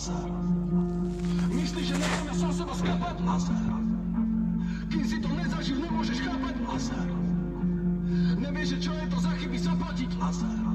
Lazar. Myslíš, že necháme sám seba skapať? Lazar. Kým si to nezažil, nemôžeš chápať? Lazar. Nevieš, že čo je to za chyby zaplatiť? Lazar.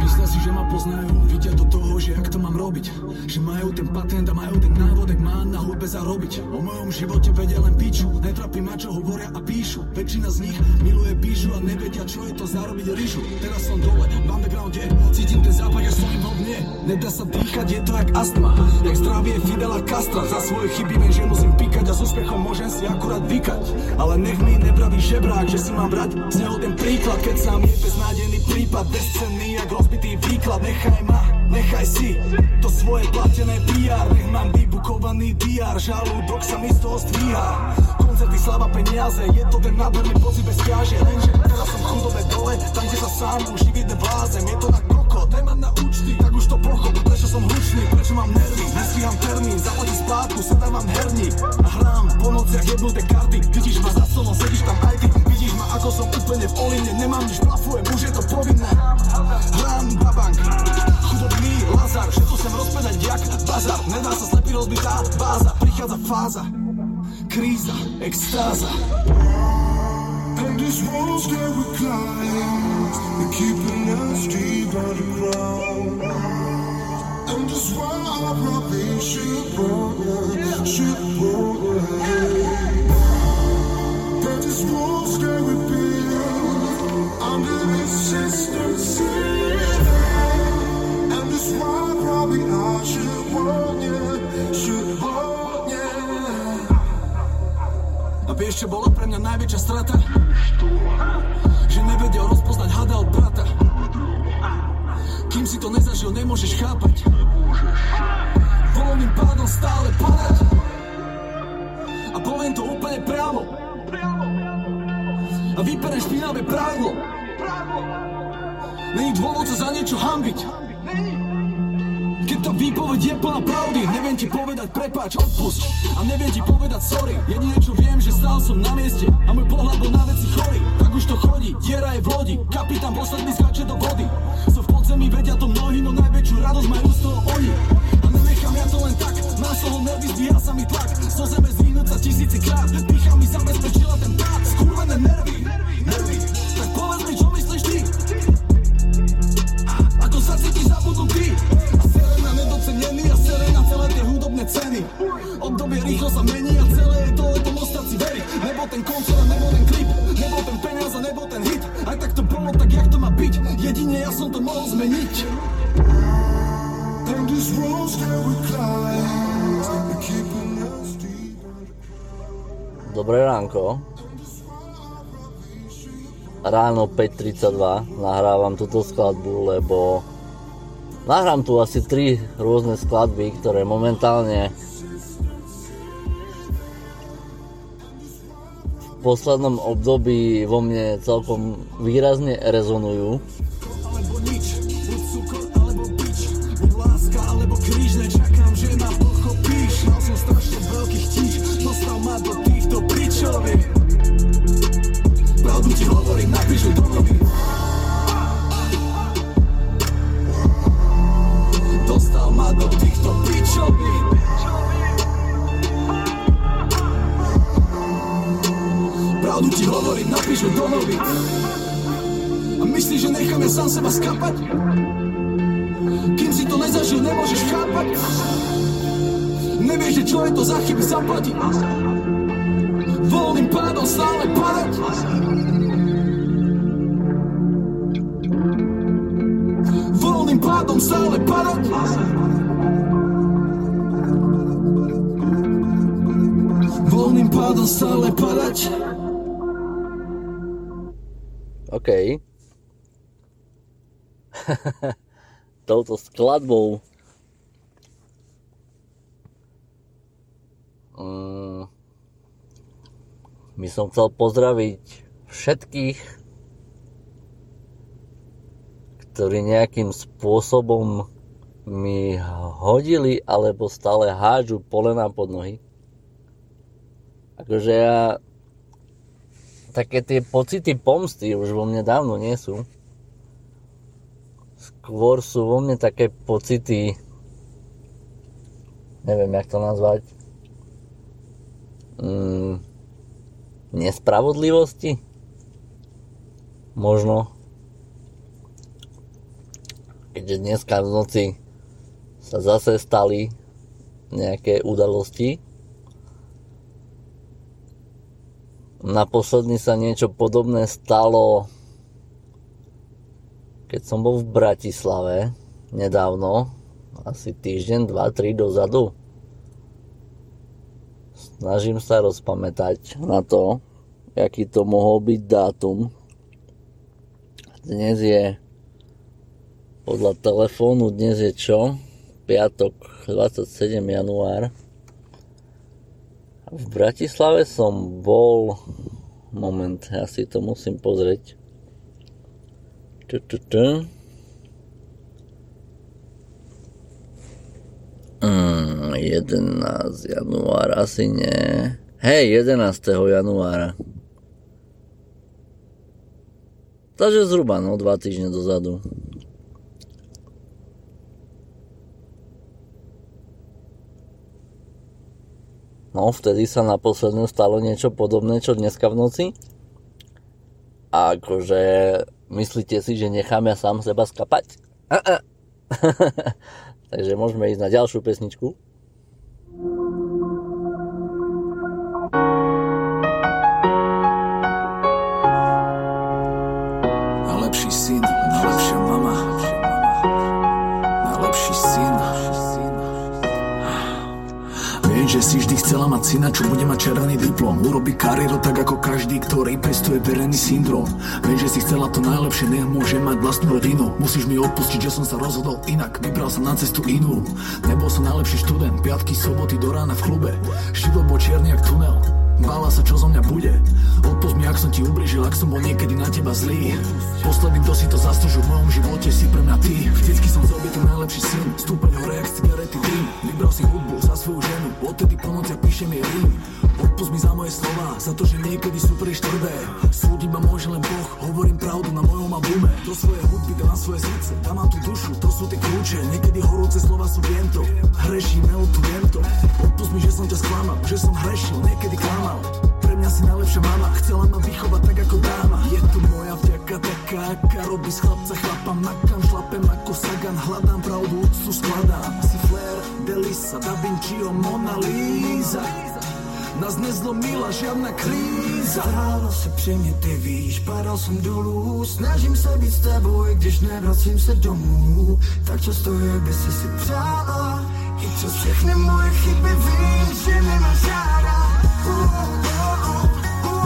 Myslia si, že ma poznajú, vidia do toho, že jak to mám robiť. Že majú ten patent a majú ten návod, jak má na hudbe zarobiť. O mojom živote vedia len piču, netrapí ma, čo hovoria a píšu. Väčšina z nich miluje píšu a nevedia, čo je to zarobiť ryžu Teraz som dole, v undergrounde, cítim ten zápach, až som im ho mne. Nedá sa dýchať, je to jak astma, jak zdravie Fidela Castra Za svoje chyby viem, že musím píkať a s úspechom môžem si akurát vykať. Ale nech mi nepraví žebrák, že si mám brať z neho ten príklad Keď sám je beznádený prípad, bezcenný jak rozbitý výklad Nechaj ma, nechaj si to svoje platené PR Nech mám vybukovaný DR, žalúdok sa mi z toho stvíha Koncerty, slava, peniaze, je to ten nádherný pocit bez ťaže Lenže teraz som chudobé dole, tam kde sa sám už nikdy vlázem Je to na koko, nemám na účty, tak už to pochop Prečo som hlučný, prečo mám nervy, nestíham termín Zaplatím splátku, sedávam herník A hrám po nociach jednuté karty Vidíš ma za stolom, sedíš tam aj ty ako som úplne v oline Nemám nič, plafujem, už je to povinné. Hrám babank, chudobný Lazar Všetko sem rozpedať jak bazar. Nedá sa slepý rozbitá báza Prichádza fáza, kríza, extáza And these walls that we climb, they're keeping us deep underground. And that's why I probably should run, should. But vieš, čo bola pre mňa najväčšia strata? Kým si to nezažil, nemôžeš chápať. Voľným pádom stále padať. A poviem to úplne priamo A vyperem špinavé prádlo Není dôvod sa za niečo hambiť. Keď tá výpoveď je plná pravdy Neviem ti povedať prepáč, odpusť. A neviem ti povedať sorry. Jedine čo viem, že stál som na mieste. A môj pohľad bol na veci chorý. Tak už to chodí, diera je v lodi. Kapitán posledný skáče do vody. Som v podzemí, vedia to mnohí No najväčšiu radosť majú z toho oni nenechám ja to len tak. Mám toho nervy, sa mi tlak. So zeme zvinúť sa tisíci krát Pícha mi zabezpečila ten pád Skurvené nervy, nervy Tak povedz mi, čo myslíš ty? Ako sa cítiš zabudnutý A sere na nedocenený a sere na celé tie hudobné ceny. Obdobie rýchlo sa mení a celé je to letom ostať si veriť. Nebol ten koncert a nebol ten klip Nebol ten peniaz a nebol ten hit. Aj tak to bolo tak, jak to má byť. Jedine ja som to mohol zmeniť Dobré ránko. Ráno 5.32 nahrávam túto skladbu, lebo nahrám tu asi tri rôzne skladby, ktoré momentálne v poslednom období vo mne celkom výrazne rezonujú. Hovorím, napíšu do novy a myslíš, že nechám ja sám seba skapať? Kým si to nezažil, nemôžeš chápať? Nevieš, že čo je to za chyby zaplatiť? Voľným pádom stále padať? Voľným pádom stále padať? Voľným pádom stále padať? OK. Touto skladbou mm, by som chcel pozdraviť všetkých, ktorí nejakým spôsobom mi hodili alebo stále hádžu polena pod nohy. Akože ja také tie pocity pomsty už vo mne dávno nie sú. skôr sú vo mne také pocity, neviem, jak to nazvať, mm, nespravodlivosti? Možno. Keďže dneska v noci sa zase stali nejaké udalosti. Naposledný sa niečo podobné stalo keď som bol v Bratislave nedávno, asi týždeň, dva, tri dozadu. Snažím sa rozpamätať na to, aký to mohol byť dátum. Dnes je podľa telefónu, dnes je čo? Piatok 27. január. V Bratislave som bol moment, ja si to musím pozrieť. Tu, tu, tu. Mm, 11 január, asi nie. Hej, 11. januára. Takže zhruba, no, dva týždne dozadu. No, vtedy sa naposledne stalo niečo podobné, čo dneska v noci. A akože Myslíte si, že necháme sám seba skapať? Takže môžeme ísť na ďalšiu pesničku. Že si vždy chcela mať syna, čo bude mať červený diplom. Urobi kariéru tak ako každý, ktorý pestuje verejný syndrom. Viem, že si chcela to najlepšie, nech môže mať vlastnú rodinu. Musíš mi odpustiť, že som sa rozhodol inak Vybral som na cestu inú. Nebol som najlepší študent, piatky, soboty do rána v klube. Život bol čierny jak tunel Bála sa, čo zo mňa bude. Odpust mi, ak som ti ubližil, ak som bol niekedy na teba zlý. Posledný, kto si to zaslúžil v mojom živote, si pre mňa ty. Vždycky som byť ten najlepší syn. Stúpať hore, jak cigarety dým Vybral si hudbu za svoju ženu. Odtedy po nociach píšem jej rým. Odpust mi za moje slova Za to, že niekedy sú príliš tvrdé. Súdiť ma môže len Boh. Hovorím pravdu na mojom albume Do svoje hudby dám svoje srdce. Tam mám tú dušu, to sú tie kľúče. Niekedy horúce slova sú viento Hreším, neotujem to. Odpust mi, že som ťa sklamal Že som hrešil, niekedy klamal Pre mňa si najlepšia mama Chcela ma vychovať tak ako dáma. Je to moja vďaka taká, aká robí z chlapca chlapa Makam, šlapem ako sagan Hľadám pravdu, úctu skladám. Si Flair, Delisa, Da Vinciho, Mona Lisa. Nás nezlomila žiadna kríza. Stálo se při mě, ty víš, padal jsem dolů Snažím se být s tebou, když nevracím se domů. Tak často, jak by si si přála I přes všechny moje chyby vím, že nemáš ráda Uh, uh, uh, uh, uh. Uh, uh, uh, uh, uh, uh,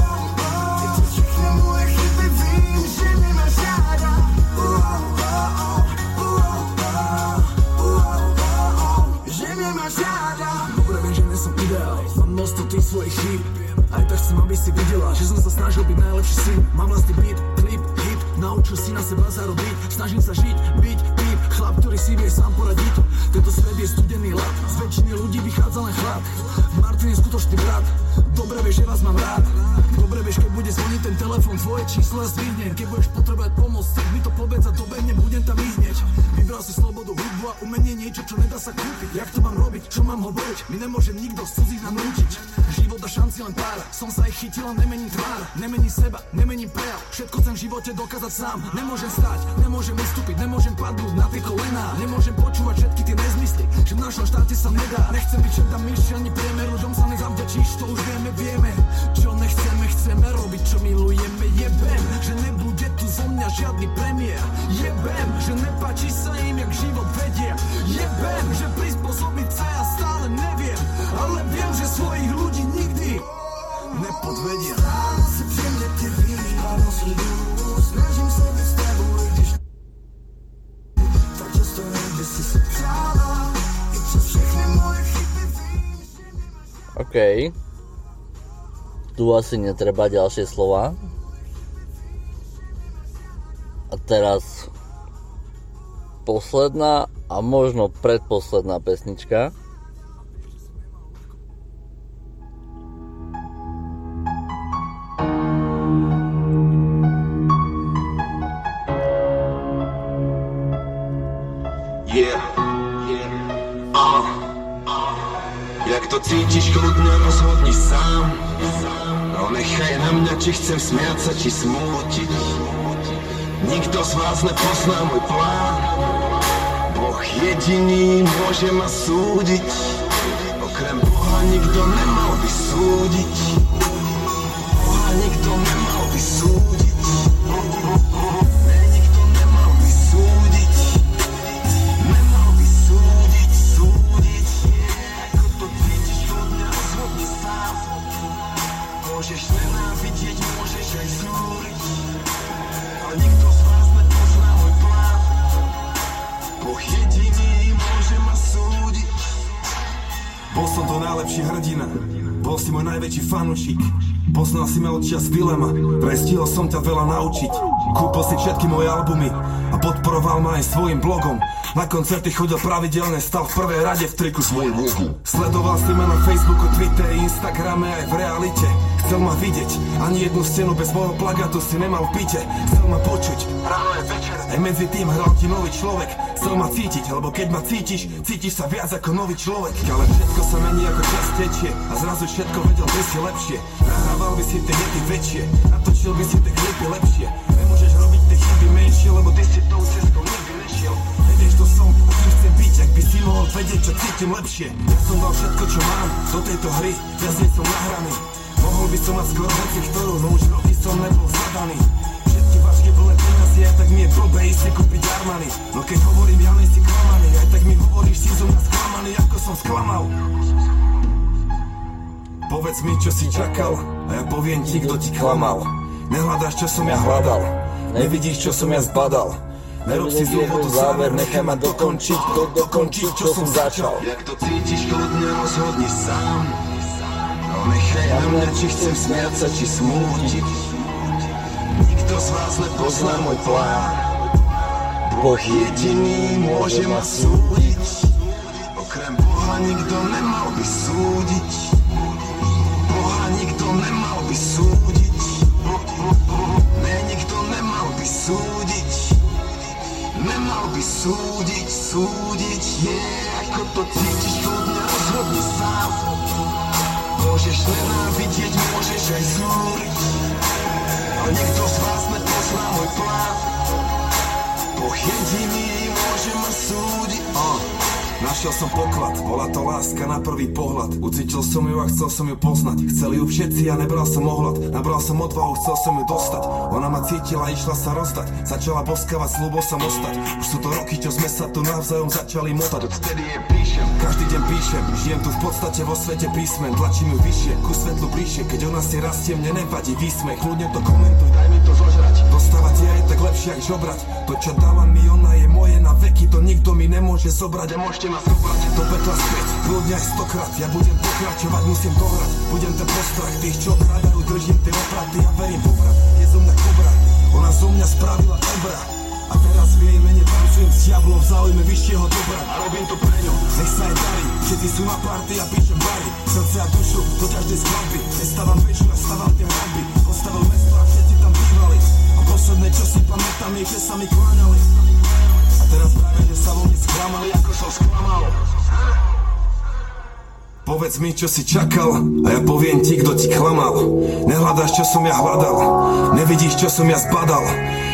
uh. Svojich chýb Aj tak chcem, aby si videla Že som sa snažil byť najlepší syn Mám vlastný beat, klip, hit Naučil si na seba zarobiť Snažím sa žiť, byť typ Chlap, ktorý si vie sám poradiť. Tento svet je studený lad Z väčšiny ľudí vychádza len chlad Martin je skutočný brat Dobre vieš, že vás mám rád Dobre vieš, keď bude zvoniť ten telefon Tvoje číslo ja zdvihnem. Keď budeš potrebovať pomoc Tak mi to povedz a dobehnem Budem tam ísť hneď Vybral si slobodu, hudbu a umenie niečo, čo nedá sa kúpiť. Jak to mám robiť, čo mám hovoriť Mi nemôže nikto z cudzích nám nútiť. Život a šanci len pár. Som sa ich chytil a nemením tvár. Nemením seba, nemením prejav. Všetko chcem v živote dokázať sám. Nemôžem stať, nemôžem ustúpiť Nemôžem padnúť na tie kolená. Nemôžem počúvať všetky tie nezmysly Že v našom štáte sa nedá. Nechcem byť všetta myš ani priemer Ľuďom sa nezavďačíš, to už vieme, vieme. Čo nechceme, chceme robiť, čo milujeme Jebem, že nebude tu zo mňa žiadny premiér Jebem, že nepáči sa im, jak život vedie Jebem, že OK. Tu asi netreba ďalšie slova. A teraz posledná a možno predposledná pesnička. To cítiš, kľudne rozhodni sám. No nechaj na mňa, či chcem smiať sa, či smútiť. Nikto z vás nepozná môj plán. Boh jediný môže ma súdiť. Okrem Boha nikto nemal by súdiť najlepší hrdina, bol si môj najväčší fanúšik. Poznal si ma od čas dilema, prestihol som ťa veľa naučiť. Kúpil si všetky moje albumy a podporoval ma aj svojim blogom. Na koncerty chodil pravidelne, stal v prvej rade v triku s mojím logom. Sledoval si ma na Facebooku, Twitteri, Instagrame aj v realite. Chcel ma vidieť, ani jednu stenu bez môjho plagatu si nemal v byte. Chcel ma počuť, ráno aj večer, aj medzi tým hral ti nový človek. Chcel ma cítiť, lebo keď ma cítiš, cítiš sa viac ako nový človek. Ale všetko sa mení ako čas tečie a zrazu všetko vedel by si lepšie. Nahrával by si tie hity väčšie, natočil by si tie klipy lepšie. Vedieť, čo cítim lepšie. Som dal všetko, čo mám do tejto hry, viac nie som nahraný. Mohol by som mať skoro hoci ktorú, no už roky som nebol zadaný. Všetky vaške plné peniazy, aj tak mi je blbé ísť si kúpiť armany. No keď hovorím, ja nie si klamaný, aj tak mi hovoríš, si som sklamaný, ako som sklamal. Povedz mi, čo si čakal a ja poviem ti, kto ti klamal. Nehľadáš, čo som ja hľadal, nevidíš, čo som ja zbadal. Nerob si z úvodu záver, nechaj ma dokončiť, do, dokončiť, čo som začal. Jak to cítiš, kľudne rozhodni sám? No nechaj na mňa, či chcem smiať sa, či smútiť. Nikto z vás nepozná môj plán. Boh jediný môže ma súdiť. Okrem Boha nikto nemal by súdiť. Boha nikto nemal by súdiť. Ne, nikto nemal by súdiť Nemal by súdiť, súdiť je. Ako to cítiš, kľudne rozhodni sám Môžeš nenávidieť, môžeš aj zúriť. Ale nikto z vás nepozná môj plán. Boh jediný môže ma súdiť. Oh. Našiel som poklad, bola to láska na prvý pohľad. Ucítil som ju a chcel som ju poznať. Chceli ju všetci a nebral som ohľad. Nabral som odvahu, chcel som ju dostať. Ona ma cítila, išla sa rozdať. Začala boskavať, slúbo som ostať. Už sú to roky, čo sme sa tu navzájom začali motať. Odtedy je píšem Každý deň píšem, žijem tu v podstate vo svete písmen. Tlačím ju vyššie, ku svetlu bližšie. Keď ona si rastie, mne nevadí výsmech. Kľudne to komentuj, daj mi to zožrať. Dostávať je aj tak lepšie, jak žobrať. To, čo dáva mi ona, je moje To nikto mi nemôže zobrať Nemôžete ma zobrať do pekla späť, kľudne aj stokrát Ja budem pokračovať, musím dohrať Budem ten postrach, tých čo krádajú Držím tie opraty, ja verím v obrat Je zo mňa kobra, ona zo mňa spravila obra A teraz v jej mene tancujem s diablom v záujme vyššieho dobra. A robím to pre ňu, nech sa aj darí. Všetci sú na party, ja píšem bary. Srdce a dušu do každej skladby. Nestávam ja stávam tie hradby Postavil mesto a všetci tam bývali. A posledné, čo si pamätám, je, že sa mi kláňali. a teraz práve, že sa vo mne sklamali, ako som sklamal. Povedz mi, čo si čakal a ja poviem ti, kto ti klamal. Nehľadáš, čo som ja hľadal, nevidíš, čo som ja zbadal.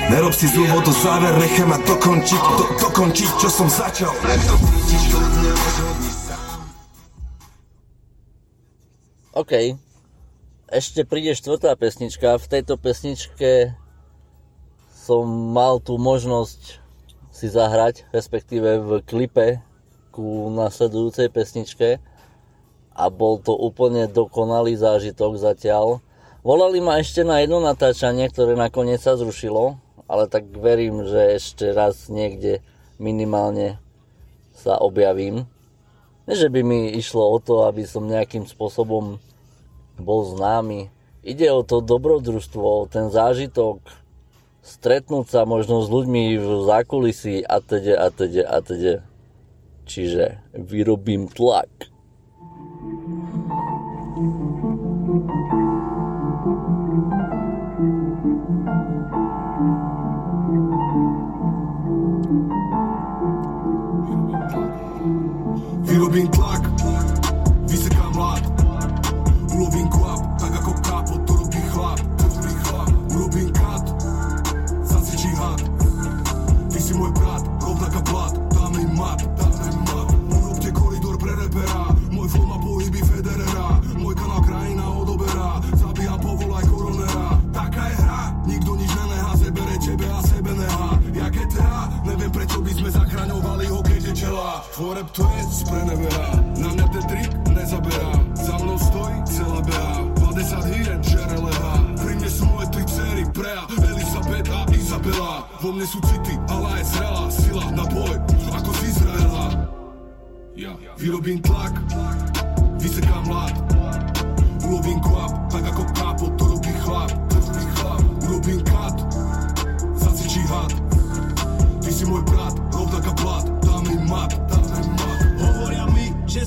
Nerob si z úvodu záver, nechaj ma dokončiť, do, dokončiť, čo som začal. OK. Ešte príde štvrtá pesnička. V tejto pesničke som mal tú možnosť si zahrať, respektíve v klipe ku nasledujúcej pesničke a bol to úplne dokonalý zážitok zatiaľ. Volali ma ešte na jedno natáčanie, ktoré nakoniec sa zrušilo, ale tak verím, že ešte raz niekde minimálne sa objavím. Nie, že by mi išlo o to, aby som nejakým spôsobom bol známy. Ide o to dobrodružstvo, ten zážitok, stretnúť sa možno s ľuďmi v zákulisí a teda a teda a teda. Čiže vyrobím tlak.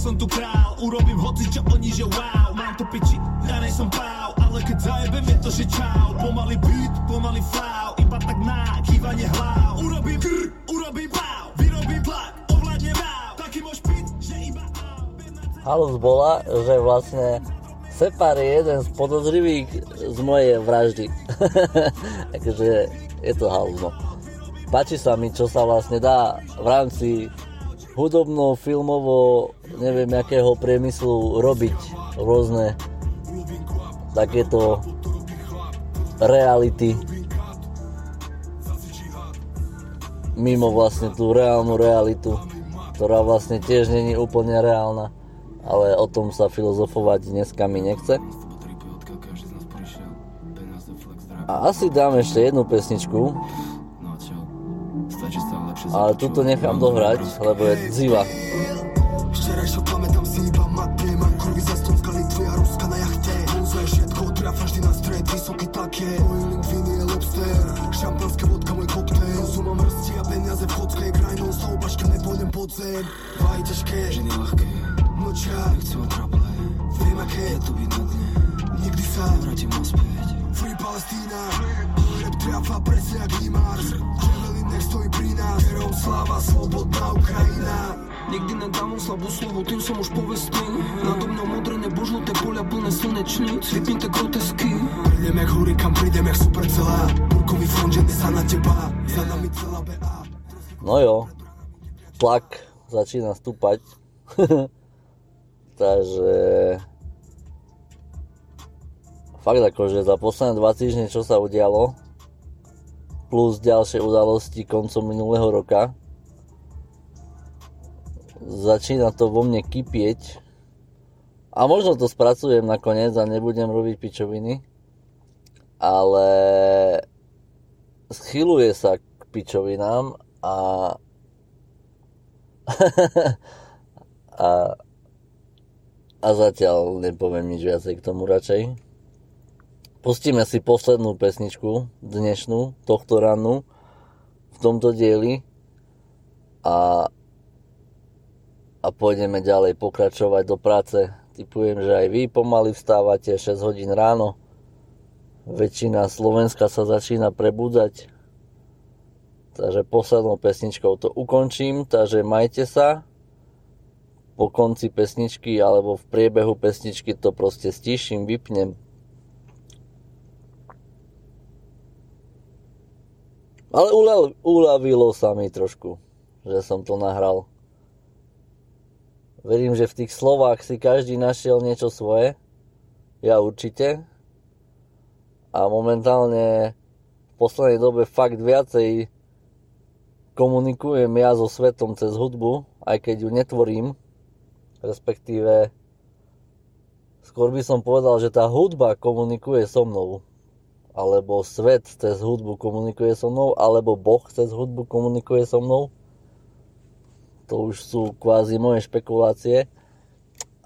Som tu král Urobím hoci čo oni, že wow. Mám to piči, ja nej som pau Ale keď zajebem je to, že čau. Pomaly beat, pomaly flow Iba tak na kývanie hlav. Urobím krr, urobím pau Vyrobím tlak, ovládnem wow. Taký môj špit, že iba Halus bola, že vlastne Separ je jeden z podozrivých z mojej vraždy. Takže je to halus, no. Páči sa mi, čo sa vlastne dá v rámci hudobno, filmovo, neviem akého priemyslu robiť rôzne takéto reality mimo vlastne tú reálnu realitu, ktorá vlastne tiež není úplne reálna, ale o tom sa filozofovať dneska mi nechce. A asi dám ešte jednu pesničku, ale túto nechám dohrať, lebo je dziva. Nikdy nedávam slabú slovo, tým som už povestný. Nado mňou modré nebo žluté poľa plné slnečníc Vypnuté grotesky. Prídem jak hurikán, prídem jak supercelá. Burkový front, ženy sa na teba. Za nami celá BA No jo, tlak začína stúpať. Takže fakt akože za posledné dva týždne, čo sa udialo, plus ďalšie udalosti koncom minulého roka, začína to vo mne kypieť. A možno to spracujem nakoniec a nebudem robiť pičoviny, ale schyluje sa k pičovinám a a a zatiaľ nepoviem nič viacej k tomu radšej. Pustíme si poslednú pesničku, dnešnú, tohto ranu, v tomto dieli. A, a pôjdeme ďalej pokračovať do práce. Typujem, že aj vy pomaly vstávate 6 hodín ráno. Väčšina Slovenska sa začína prebúdzať. Takže poslednou pesničkou to ukončím, takže majte sa po konci pesničky alebo v priebehu pesničky to proste stíšim, vypnem. Ale uľa- uľavilo sa mi trošku, že som to nahral. Verím, že v tých slovách si každý našiel niečo svoje. Ja určite. A momentálne v poslednej dobe fakt viacej komunikujem ja so svetom cez hudbu, aj keď ju netvorím, respektíve skôr by som povedal, že tá hudba komunikuje so mnou, alebo svet cez hudbu komunikuje so mnou, alebo Boh cez hudbu komunikuje so mnou. To už sú kvázi moje špekulácie,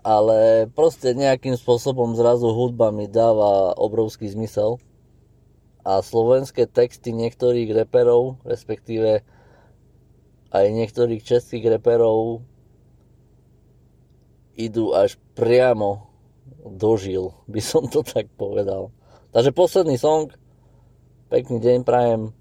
ale proste nejakým spôsobom zrazu hudba mi dáva obrovský zmysel a slovenské texty niektorých reperov, respektíve aj niektorých českých reperov idú až priamo do žil, by som to tak povedal. Takže posledný song, pekný deň prajem.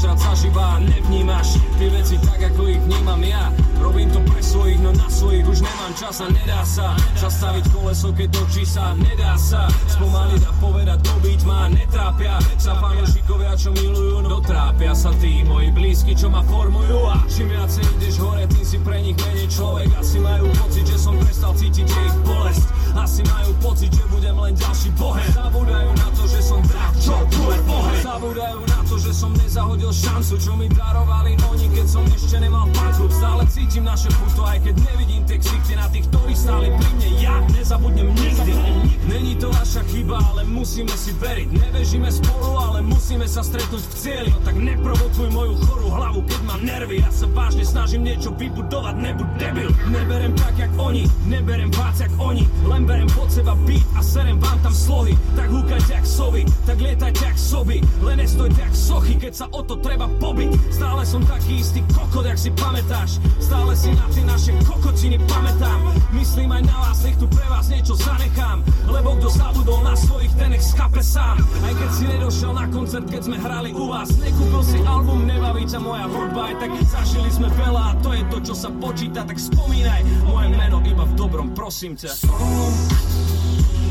Sa zožrať zaživa Nevnímaš tie veci tak, ako ich vnímam ja. Robím to pre svojich, no na svojich už nemám čas a nedá sa. Zastaviť koleso, keď točí sa, nedá sa. Spomaliť a povedať, dobiť ma netrápia. Sa fanúšikovia, čo milujú, no trápia sa tí moji blízky, čo ma formujú. A čím viacej ideš hore, tým si pre nich menej človek. Asi majú pocit, že som prestal cítiť ich bolesť Asi majú pocit, že budem len ďalší bohem Zabúdajú na to, že som drak, čo pluje bohem Zabúdajú na to, že som nezahodil šancu Čo mi darovali oni, keď som ešte nemal bankrupt Stále cítim naše puto, aj keď nevidím tie ksichty Na tých, ktorí stáli pri mne, ja nezabudnem nikdy. Není to naša chyba, ale musíme si veriť. Nevežíme spolu, ale musíme sa stretnúť v cieli. No tak neprovokuj moju chorú hlavu, keď mám nervy. Ja sa vážne snažím niečo vybudovať, nebuď debil. Neberem tak, jak oni, neberem vác, jak oni. Len berem pod seba beat a serem vám tam slohy. Tak húkajte sovy, tak soby. Len nestojte jak sochy, keď sa o to treba pobiť. Stále som taký istý kokot, jak si pamätáš. Stále si na tie naše kokociny pamätám. Myslím aj na vás, nech tu pre vás niečo zanechám. Lebo kto zabudol na svojich, ten nech skape sám. Aj keď si nedošiel na koncert, keď sme hrali u vás Nekúpil si album, nebaví ťa moja hudba. Aj tak zažili sme veľa a to je to, čo sa počíta. Tak spomínaj moje meno iba v dobrom, prosím ťa. Som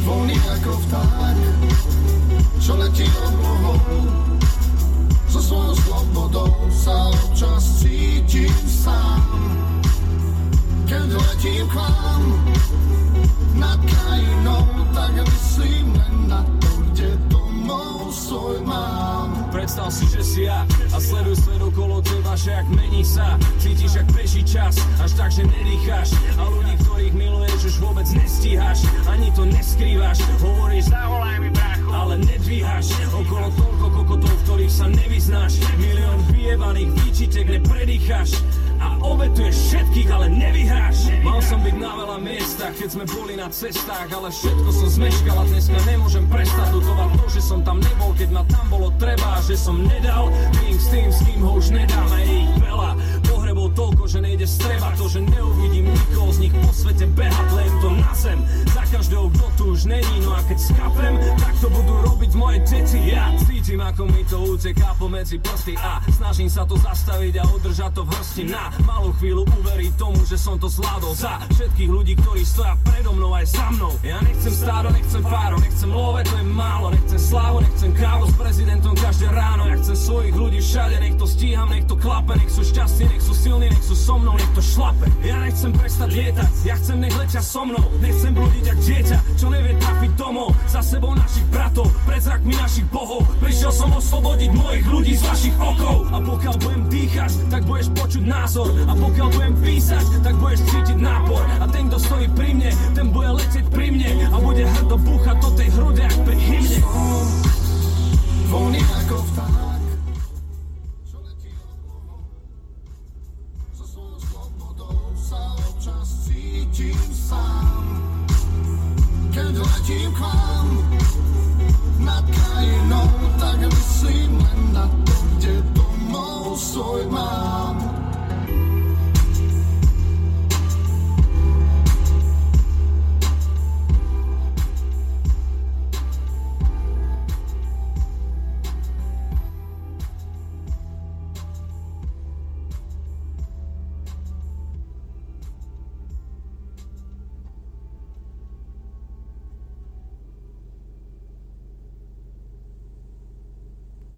voľný ako vták, čo letí oblohou. So svojou slobodou sa občas cítim sám. Keď letím k vám nad krajinou, tak myslím len na to, kde domov svoj mám. Predstav si, že si ja a sleduj svet okolo teba, že ak mení sa Cítiš, ak beží čas, až tak, že nedýcháš A ľudí, ktorých miluješ, už vôbec nestíhaš Ani to neskrývaš, hovoríš zavolaj mi brácho Ale nedvíhaš, okolo toľko kokotov, v ktorých sa nevyznáš. Milión vyjebaných výčitek, nepredýcháš. A obetuješ všetkých, ale nevyhráš. Mal som byť na veľa miestach, keď sme boli na cestách Ale všetko som zmeškal a dneska nemôžem prestať Lutovať to, že som tam nebol, keď ma tam bolo treba Že som nedal. Tým s tým, s kým ho už nedáme ich veľa, toľko, že nejde streba To, že neuvidím nikoho z nich po svete behať Len to na zem, za každého, kto tu už není No a keď skapem, tak to budú robiť moje deti. Ja cítim, ako mi to uteká pomedzi prsty A snažím sa to zastaviť a udržať to v hrsti. Na malú chvíľu uveriť tomu, že som to zvládol. Za všetkých ľudí, ktorí stoja predo mnou aj za mnou. Ja nechcem stádo, nechcem fáro, nechcem love, to je málo. Nechcem slávu, nechcem kávu s prezidentom každé ráno. Ja chcem svojich ľudí všade, nech to stíham, nech to klape Nech sú šťastní, nech sú silní, nech sú so mnou, nech to šlape. Ja nechcem prestať lietať, ja chcem nech letia so mnou. Nechcem blúdiť jak dieťa, čo nevie trafiť domov. Za sebou našich bratov, pred zrakmi našich bohov. Prišiel som oslobodiť mojich ľudí z vašich okov. A pokiaľ budem dýchať, tak budeš počuť názor. A pokiaľ budem písať, tak budeš cítiť nápor. A ten, kto stojí pri mne, ten bude letieť pri mne. A bude hrdo búchať do tej hrude, jak pri hymne voľný